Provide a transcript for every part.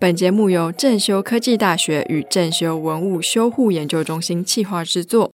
本节目由正修科技大学与正修文物修护研究中心企划制作。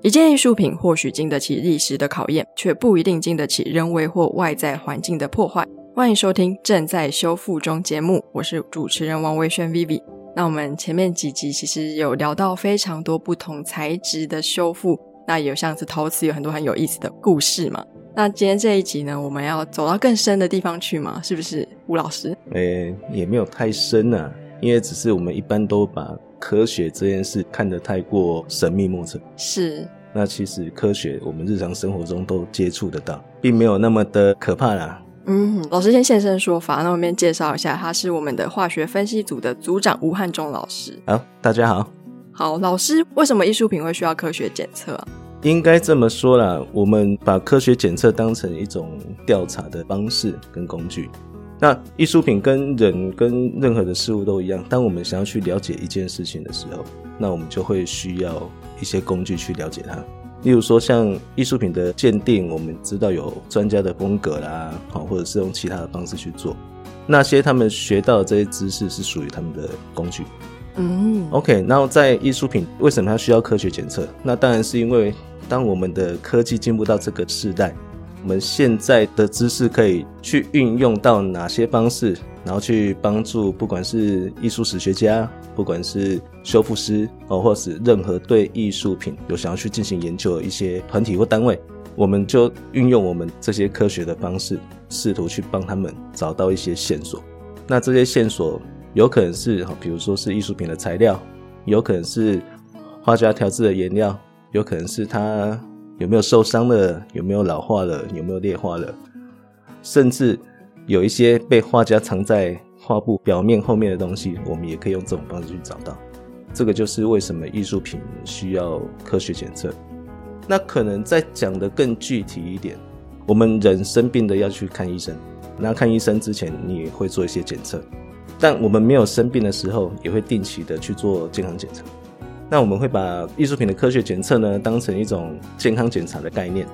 一件艺术品或许经得起历史的考验，却不一定经得起人为或外在环境的破坏。欢迎收听《正在修复中》节目，我是主持人王维轩 Vivi。那我们前面几集其实有聊到非常多不同材质的修复，那有像是陶瓷有很多很有意思的故事嘛。那今天这一集呢，我们要走到更深的地方去吗？是不是吴老师？诶，也没有太深啊，因为只是我们一般都把科学这件事看得太过神秘莫测。是，那其实科学我们日常生活中都接触得到，并没有那么的可怕啦。嗯，老师先现身说法，那我们介绍一下，他是我们的化学分析组的组长吴汉忠老师。好，大家好。好，老师，为什么艺术品会需要科学检测啊？应该这么说啦，我们把科学检测当成一种调查的方式跟工具。那艺术品跟人跟任何的事物都一样，当我们想要去了解一件事情的时候，那我们就会需要一些工具去了解它。例如说，像艺术品的鉴定，我们知道有专家的风格啦，好，或者是用其他的方式去做。那些他们学到的这些知识是属于他们的工具。嗯，OK。然后在艺术品为什么它需要科学检测？那当然是因为当我们的科技进步到这个时代，我们现在的知识可以去运用到哪些方式，然后去帮助不管是艺术史学家，不管是修复师哦，或是任何对艺术品有想要去进行研究的一些团体或单位，我们就运用我们这些科学的方式，试图去帮他们找到一些线索。那这些线索。有可能是，比如说是艺术品的材料，有可能是画家调制的颜料，有可能是它有没有受伤了，有没有老化了，有没有裂化了，甚至有一些被画家藏在画布表面后面的东西，我们也可以用这种方式去找到。这个就是为什么艺术品需要科学检测。那可能再讲的更具体一点，我们人生病的要去看医生，那看医生之前，你也会做一些检测。但我们没有生病的时候，也会定期的去做健康检查。那我们会把艺术品的科学检测呢，当成一种健康检查的概念，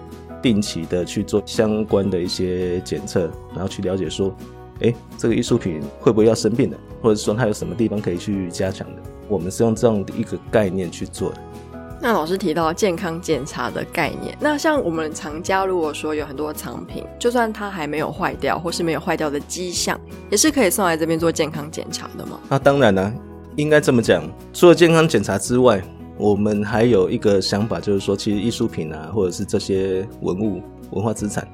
定期的去做相关的一些检测，然后去了解说，哎，这个艺术品会不会要生病的，或者说它有什么地方可以去加强的。我们是用这样的一个概念去做的。那老师提到健康检查的概念，那像我们藏家如果说有很多藏品，就算它还没有坏掉，或是没有坏掉的迹象，也是可以送来这边做健康检查的吗？那当然了，应该这么讲。除了健康检查之外，我们还有一个想法，就是说，其实艺术品啊，或者是这些文物、文化资产，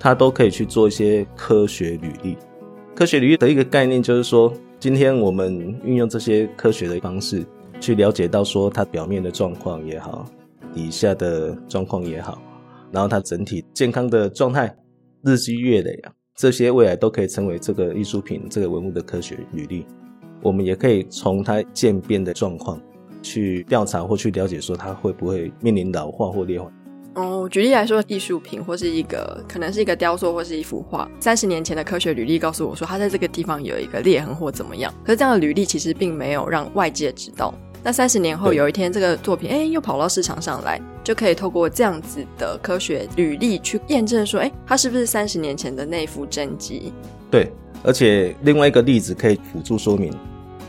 它都可以去做一些科学履历。科学履历的一个概念就是说，今天我们运用这些科学的方式。去了解到说它表面的状况也好，底下的状况也好，然后它整体健康的状态，日积月累啊，这些未来都可以成为这个艺术品、这个文物的科学履历。我们也可以从它渐变的状况去调查或去了解，说它会不会面临老化或裂化。哦，举例来说，艺术品或是一个可能是一个雕塑或是一幅画，三十年前的科学履历告诉我说，它在这个地方有一个裂痕或怎么样。可是这样的履历其实并没有让外界知道。那三十年后有一天，这个作品哎又跑到市场上来，就可以透过这样子的科学履历去验证说，哎，它是不是三十年前的那幅真迹？对，而且另外一个例子可以辅助说明，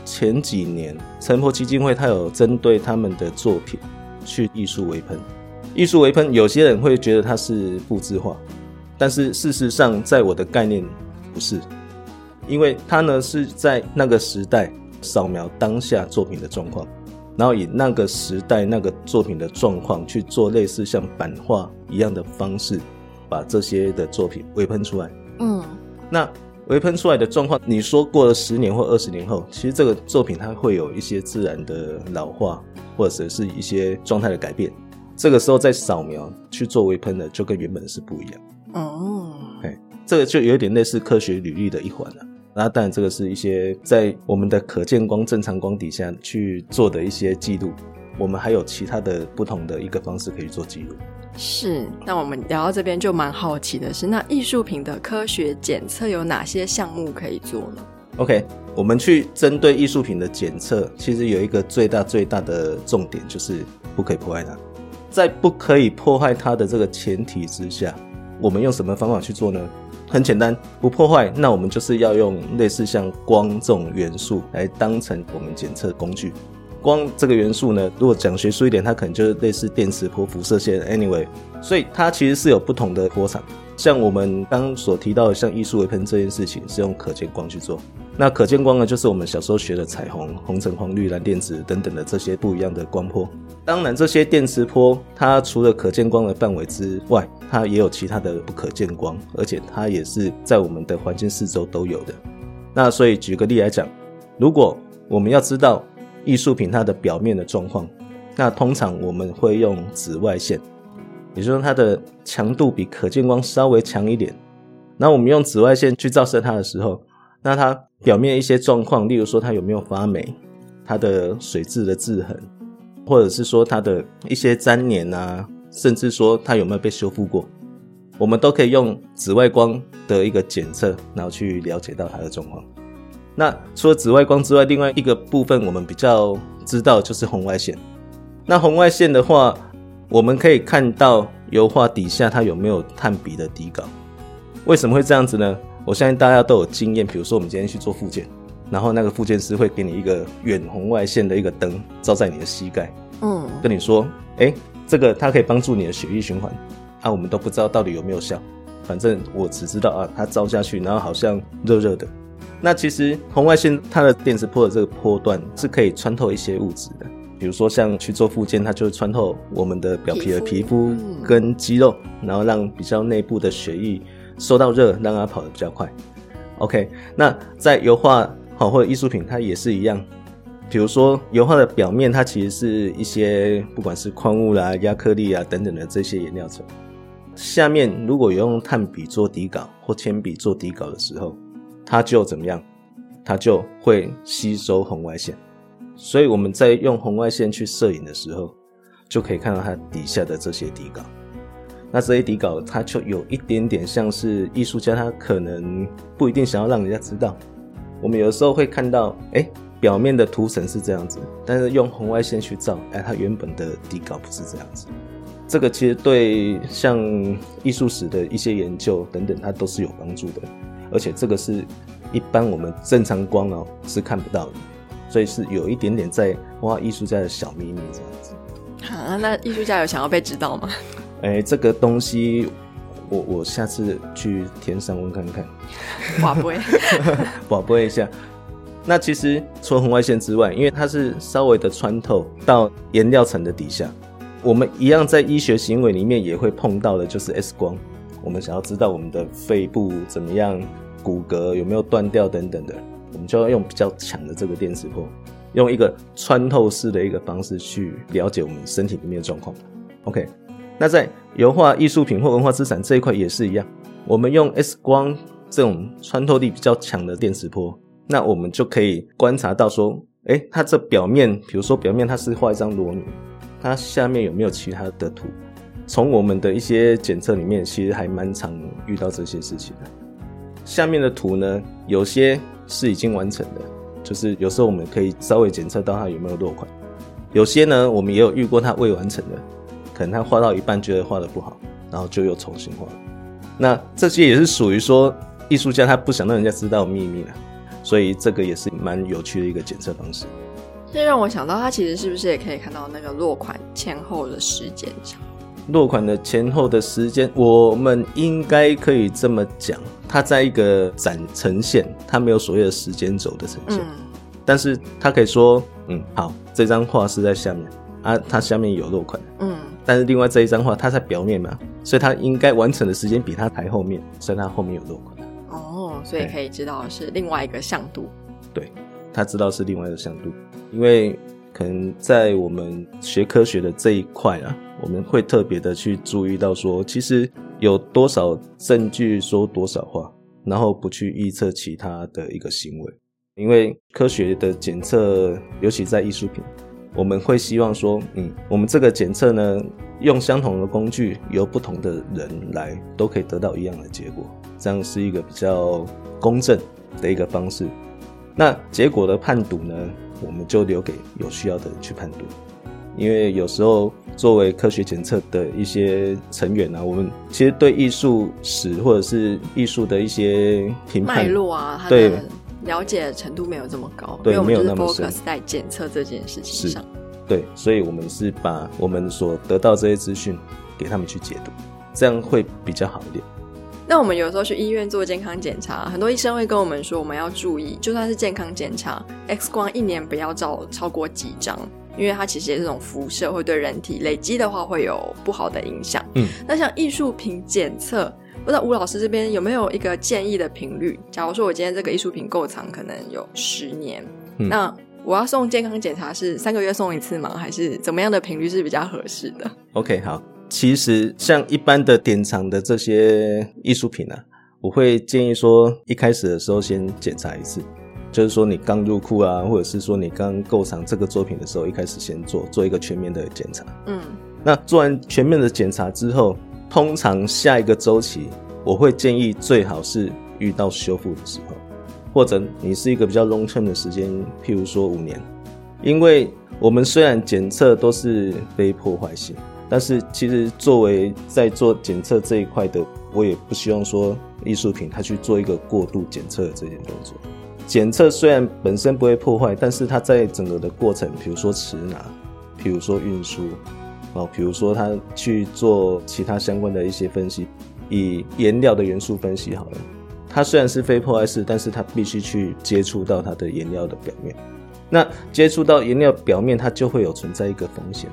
前几年陈破基金会它有针对他们的作品去艺术微喷，艺术微喷有些人会觉得它是复制化，但是事实上在我的概念不是，因为它呢是在那个时代扫描当下作品的状况。然后以那个时代那个作品的状况去做类似像版画一样的方式，把这些的作品微喷出来。嗯，那微喷出来的状况，你说过了十年或二十年后，其实这个作品它会有一些自然的老化，或者是一些状态的改变。这个时候再扫描去做微喷的，就跟原本是不一样。哦，哎，这个就有点类似科学履历的一环了。那当然，这个是一些在我们的可见光、正常光底下去做的一些记录。我们还有其他的不同的一个方式可以做记录。是，那我们聊到这边就蛮好奇的是，那艺术品的科学检测有哪些项目可以做呢？OK，我们去针对艺术品的检测，其实有一个最大最大的重点，就是不可以破坏它。在不可以破坏它的这个前提之下，我们用什么方法去做呢？很简单，不破坏，那我们就是要用类似像光这种元素来当成我们检测工具。光这个元素呢，如果讲学术一点，它可能就是类似电磁波、辐射线。Anyway，所以它其实是有不同的波长。像我们刚所提到的，像艺术微喷这件事情，是用可见光去做。那可见光呢，就是我们小时候学的彩虹、红橙黄绿蓝靛紫等等的这些不一样的光波。当然，这些电磁波它除了可见光的范围之外，它也有其他的不可见光，而且它也是在我们的环境四周都有的。那所以举个例来讲，如果我们要知道。艺术品它的表面的状况，那通常我们会用紫外线，也就是说它的强度比可见光稍微强一点。那我们用紫外线去照射它的时候，那它表面一些状况，例如说它有没有发霉，它的水质的质痕，或者是说它的一些粘连啊，甚至说它有没有被修复过，我们都可以用紫外光的一个检测，然后去了解到它的状况。那除了紫外光之外，另外一个部分我们比较知道就是红外线。那红外线的话，我们可以看到油画底下它有没有炭笔的底稿。为什么会这样子呢？我相信大家都有经验，比如说我们今天去做复检，然后那个复健师会给你一个远红外线的一个灯照在你的膝盖，嗯，跟你说，哎，这个它可以帮助你的血液循环。啊，我们都不知道到底有没有效，反正我只知道啊，它照下去，然后好像热热的。那其实红外线它的电磁波的这个波段是可以穿透一些物质的，比如说像去做复健，它就会穿透我们的表皮的皮肤跟肌肉，然后让比较内部的血液受到热，让它跑得比较快。OK，那在油画好或者艺术品，它也是一样，比如说油画的表面，它其实是一些不管是矿物啦、亚克力啊等等的这些颜料层，下面如果有用炭笔做底稿或铅笔做底稿的时候。它就怎么样？它就会吸收红外线，所以我们在用红外线去摄影的时候，就可以看到它底下的这些底稿。那这些底稿，它就有一点点像是艺术家，他可能不一定想要让人家知道。我们有的时候会看到，哎，表面的涂层是这样子，但是用红外线去照，哎，它原本的底稿不是这样子。这个其实对像艺术史的一些研究等等，它都是有帮助的。而且这个是一般我们正常光哦是看不到的，所以是有一点点在挖艺术家的小秘密这样子。啊，那艺术家有想要被知道吗？哎，这个东西我我下次去天上问看看。宝贝，宝贝一下。那其实除了红外线之外，因为它是稍微的穿透到颜料层的底下，我们一样在医学行为里面也会碰到的，就是 X 光。我们想要知道我们的肺部怎么样。骨骼有没有断掉等等的，我们就要用比较强的这个电磁波，用一个穿透式的一个方式去了解我们身体里面的状况。OK，那在油画艺术品或文化资产这一块也是一样，我们用 X 光这种穿透力比较强的电磁波，那我们就可以观察到说，哎，它这表面，比如说表面它是画一张裸女，它下面有没有其他的图？从我们的一些检测里面，其实还蛮常遇到这些事情的。下面的图呢，有些是已经完成的，就是有时候我们可以稍微检测到它有没有落款；有些呢，我们也有遇过它未完成的，可能他画到一半觉得画的不好，然后就又重新画。那这些也是属于说艺术家他不想让人家知道秘密了，所以这个也是蛮有趣的一个检测方式。这让我想到，他其实是不是也可以看到那个落款前后的时间上？落款的前后的时间，我们应该可以这么讲，它在一个展呈现，它没有所谓的时间轴的呈现，但是它可以说，嗯，好，这张画是在下面啊，它下面有落款，嗯，但是另外这一张画它在表面嘛，所以它应该完成的时间比它排后面，所以它后面有落款。哦，所以可以知道是另外一个向度。对，他知道是另外一个向度，因为。可能在我们学科学的这一块啊，我们会特别的去注意到说，其实有多少证据说多少话，然后不去预测其他的一个行为。因为科学的检测，尤其在艺术品，我们会希望说，嗯，我们这个检测呢，用相同的工具，由不同的人来，都可以得到一样的结果，这样是一个比较公正的一个方式。那结果的判读呢？我们就留给有需要的人去判读。因为有时候作为科学检测的一些成员啊，我们其实对艺术史或者是艺术的一些评判脉络啊，对的了解程度没有这么高，对因为我们就是没有那么 focus 在检测这件事情上。对，所以我们是把我们所得到这些资讯给他们去解读，这样会比较好一点。那我们有时候去医院做健康检查，很多医生会跟我们说，我们要注意，就算是健康检查，X 光一年不要照超过几张，因为它其实也是这种辐射，会对人体累积的话会有不好的影响。嗯，那像艺术品检测，不知道吴老师这边有没有一个建议的频率？假如说我今天这个艺术品购藏可能有十年，嗯那我要送健康检查是三个月送一次吗？还是怎么样的频率是比较合适的？OK，好，其实像一般的典藏的这些艺术品啊，我会建议说，一开始的时候先检查一次，就是说你刚入库啊，或者是说你刚购藏这个作品的时候，一开始先做做一个全面的检查。嗯那做完全面的检查之后，通常下一个周期，我会建议最好是遇到修复的时候，或者你是一个比较 long term 的时间，譬如说五年，因为我们虽然检测都是非破坏性，但是其实作为在做检测这一块的，我也不希望说艺术品它去做一个过度检测的这件动作。检测虽然本身不会破坏，但是它在整个的过程，比如说持拿，比如说运输，哦，比如说他去做其他相关的一些分析，以颜料的元素分析好了，它虽然是非破坏式，但是它必须去接触到它的颜料的表面。那接触到颜料表面，它就会有存在一个风险。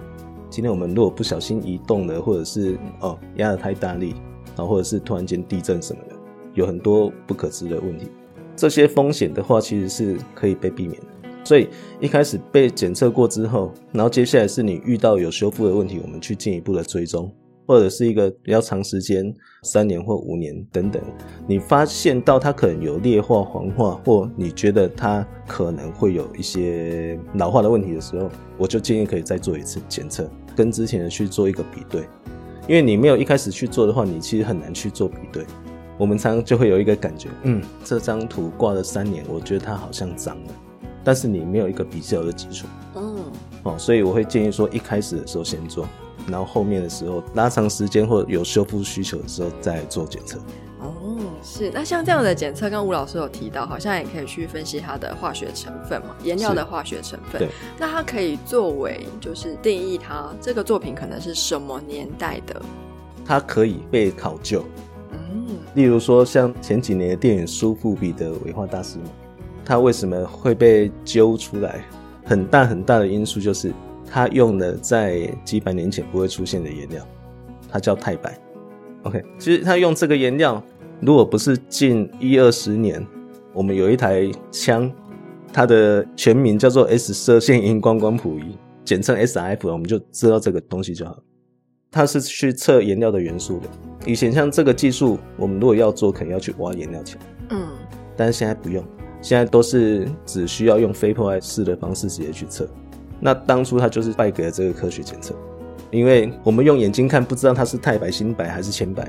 今天我们如果不小心移动了，或者是哦压得太大力，然后，或者是突然间地震什么的，有很多不可知的问题。这些风险的话，其实是可以被避免的。所以一开始被检测过之后，然后接下来是你遇到有修复的问题，我们去进一步的追踪，或者是一个比较长时间，三年或五年等等，你发现到它可能有裂化、黄化，或你觉得它可能会有一些老化的问题的时候，我就建议可以再做一次检测，跟之前的去做一个比对，因为你没有一开始去做的话，你其实很难去做比对。我们常常就会有一个感觉，嗯，这张图挂了三年，我觉得它好像脏了，但是你没有一个比较的基础，嗯，哦，所以我会建议说，一开始的时候先做，然后后面的时候拉长时间或有修复需求的时候再做检测。哦，是。那像这样的检测，刚刚吴老师有提到，好像也可以去分析它的化学成分嘛，颜料的化学成分对。那它可以作为就是定义它这个作品可能是什么年代的。它可以被考究，嗯例如说像前几年的电影《苏富比》的伪化大师嘛，他为什么会被揪出来？很大很大的因素就是他用了在几百年前不会出现的颜料，它叫钛白。OK，其实他用这个颜料，如果不是近一二十年，我们有一台枪，它的全名叫做 S 射线荧光光谱仪，简称 SRF，我们就知道这个东西就好。它是去测颜料的元素的。以前像这个技术，我们如果要做，可能要去挖颜料钱，嗯但是现在不用，现在都是只需要用非破坏式的方式直接去测。那当初它就是败给了这个科学检测，因为我们用眼睛看不知道它是钛白、锌白还是铅白，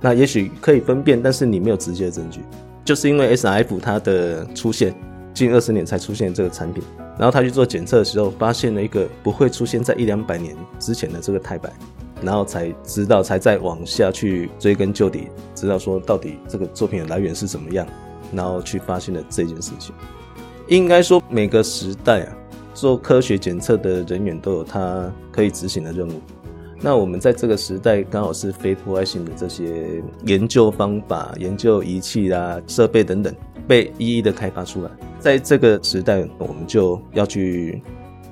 那也许可以分辨，但是你没有直接的证据，就是因为 S F 它的出现，近二十年才出现这个产品，然后他去做检测的时候，发现了一个不会出现在一两百年之前的这个钛白，然后才知道，才再往下去追根究底，知道说到底这个作品的来源是怎么样，然后去发现了这件事情。应该说每个时代啊，做科学检测的人员都有他可以执行的任务。那我们在这个时代刚好是非破坏性的这些研究方法、研究仪器啦、设备等等被一一的开发出来。在这个时代，我们就要去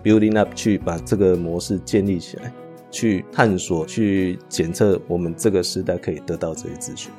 building up，去把这个模式建立起来，去探索、去检测我们这个时代可以得到这些资讯。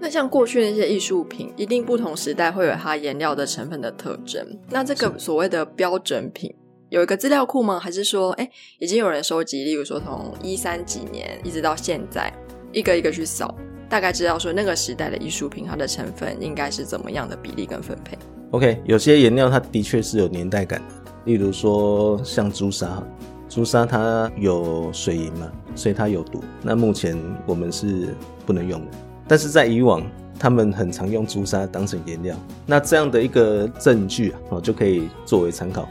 那像过去那些艺术品，一定不同时代会有它颜料的成分的特征。那这个所谓的标准品，有一个资料库吗？还是说，哎，已经有人收集？例如说，从一三几年一直到现在，一个一个去扫，大概知道说那个时代的艺术品它的成分应该是怎么样的比例跟分配。OK，有些颜料它的确是有年代感的，例如说像朱砂，朱砂它有水银嘛，所以它有毒。那目前我们是不能用的，但是在以往，他们很常用朱砂当成颜料。那这样的一个证据啊，哦就可以作为参考。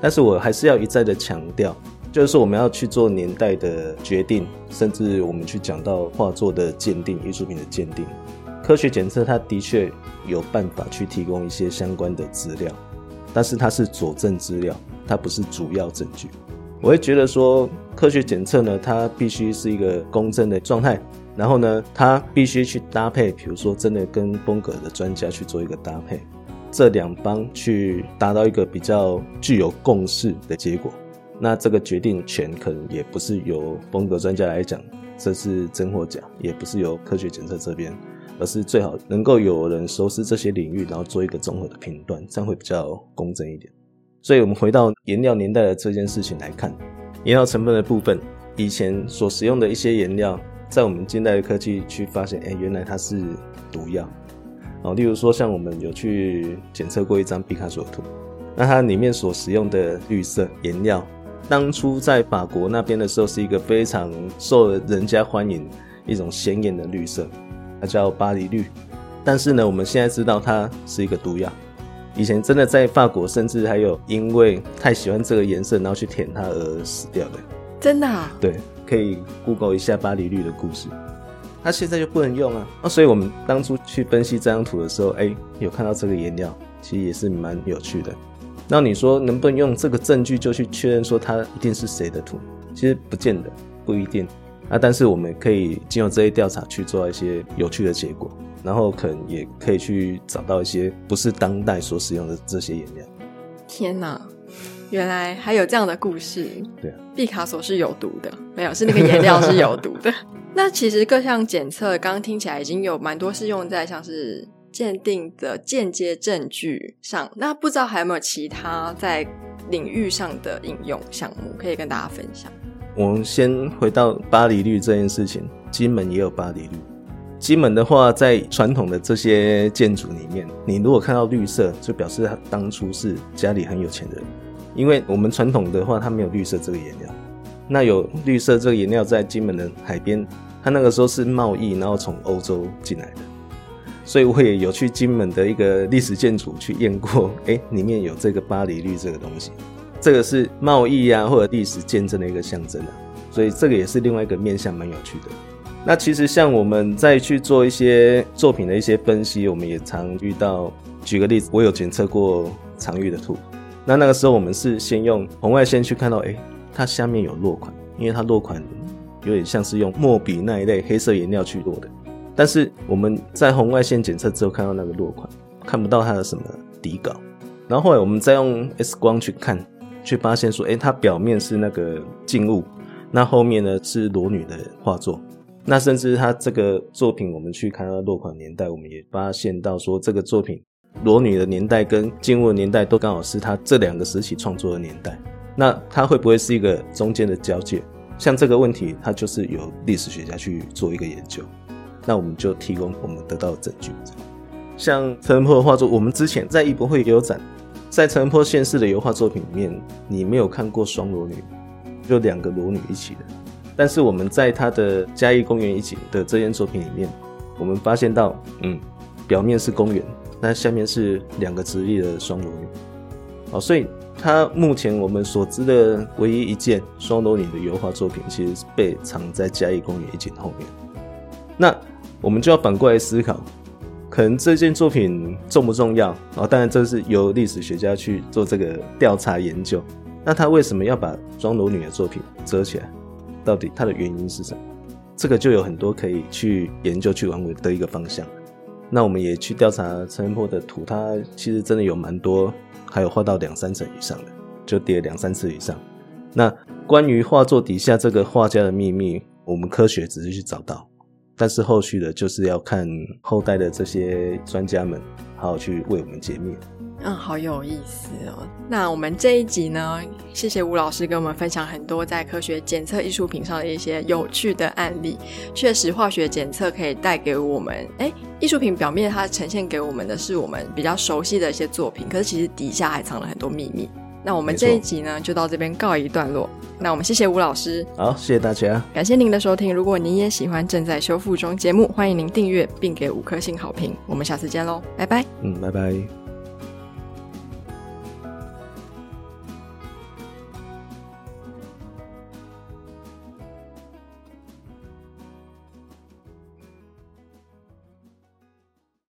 但是我还是要一再的强调，就是我们要去做年代的决定，甚至我们去讲到画作的鉴定、艺术品的鉴定。科学检测它的确有办法去提供一些相关的资料，但是它是佐证资料，它不是主要证据。我会觉得说，科学检测呢，它必须是一个公正的状态，然后呢，它必须去搭配，比如说真的跟风格的专家去做一个搭配，这两方去达到一个比较具有共识的结果。那这个决定权可能也不是由风格专家来讲，这是真或假，也不是由科学检测这边，而是最好能够有人熟悉这些领域，然后做一个综合的评断，这样会比较公正一点。所以，我们回到颜料年代的这件事情来看，颜料成分的部分，以前所使用的一些颜料，在我们近代的科技去发现，哎，原来它是毒药。哦，例如说，像我们有去检测过一张毕卡索图，那它里面所使用的绿色颜料。当初在法国那边的时候，是一个非常受人家欢迎一种鲜艳的绿色，它叫巴黎绿。但是呢，我们现在知道它是一个毒药。以前真的在法国，甚至还有因为太喜欢这个颜色，然后去舔它而死掉的。真的？啊？对，可以 Google 一下巴黎绿的故事。它现在就不能用啊。那所以我们当初去分析这张图的时候，哎，有看到这个颜料，其实也是蛮有趣的。那你说能不能用这个证据就去确认说它一定是谁的图？其实不见得，不一定。啊，但是我们可以经由这些调查去做一些有趣的结果，然后可能也可以去找到一些不是当代所使用的这些颜料。天哪，原来还有这样的故事。对啊，毕卡索是有毒的，没有是那个颜料是有毒的。那其实各项检测刚刚听起来已经有蛮多是用在像是。鉴定的间接证据上，那不知道还有没有其他在领域上的应用项目可以跟大家分享？我们先回到巴黎绿这件事情，金门也有巴黎绿。金门的话，在传统的这些建筑里面，你如果看到绿色，就表示他当初是家里很有钱的人，因为我们传统的话，它没有绿色这个颜料。那有绿色这个颜料在金门的海边，它那个时候是贸易，然后从欧洲进来的。所以我也有去金门的一个历史建筑去验过，哎，里面有这个巴黎绿这个东西，这个是贸易啊或者历史见证的一个象征啊，所以这个也是另外一个面向蛮有趣的。那其实像我们在去做一些作品的一些分析，我们也常遇到。举个例子，我有检测过常玉的图，那那个时候我们是先用红外线去看到，哎，它下面有落款，因为它落款有点像是用墨笔那一类黑色颜料去落的。但是我们在红外线检测之后看到那个落款，看不到它的什么底稿。然后后来我们再用 X 光去看，去发现说，哎，它表面是那个静物，那后面呢是裸女的画作。那甚至它这个作品，我们去看它落款年代，我们也发现到说，这个作品裸女的年代跟静物的年代都刚好是它这两个时期创作的年代。那它会不会是一个中间的交界？像这个问题，它就是由历史学家去做一个研究。那我们就提供我们得到的证据，像陈仁波的画作，我们之前在艺博会也有展，在陈仁波县市的油画作品里面，你没有看过双裸女，就两个裸女一起的。但是我们在他的嘉义公园一景的这件作品里面，我们发现到，嗯，表面是公园，那下面是两个直立的双裸女。哦，所以他目前我们所知的唯一一件双裸女的油画作品，其实是被藏在嘉义公园一景后面。那我们就要反过来思考，可能这件作品重不重要啊？当然，这是由历史学家去做这个调查研究。那他为什么要把庄罗女的作品遮起来？到底它的原因是什么？这个就有很多可以去研究、去玩味的一个方向。那我们也去调查陈仁波的图，他其实真的有蛮多，还有画到两三层以上的，就叠两三次以上。那关于画作底下这个画家的秘密，我们科学只是去找到。但是后续的，就是要看后代的这些专家们，好好去为我们解密。嗯，好有意思哦。那我们这一集呢，谢谢吴老师跟我们分享很多在科学检测艺术品上的一些有趣的案例。确实，化学检测可以带给我们，哎，艺术品表面它呈现给我们的是我们比较熟悉的一些作品，可是其实底下还藏了很多秘密。那我们这一集呢，就到这边告一段落。那我们谢谢吴老师，好，谢谢大家，感谢您的收听。如果您也喜欢正在修复中节目，欢迎您订阅并给五颗星好评。我们下次见喽，拜拜。嗯，拜拜。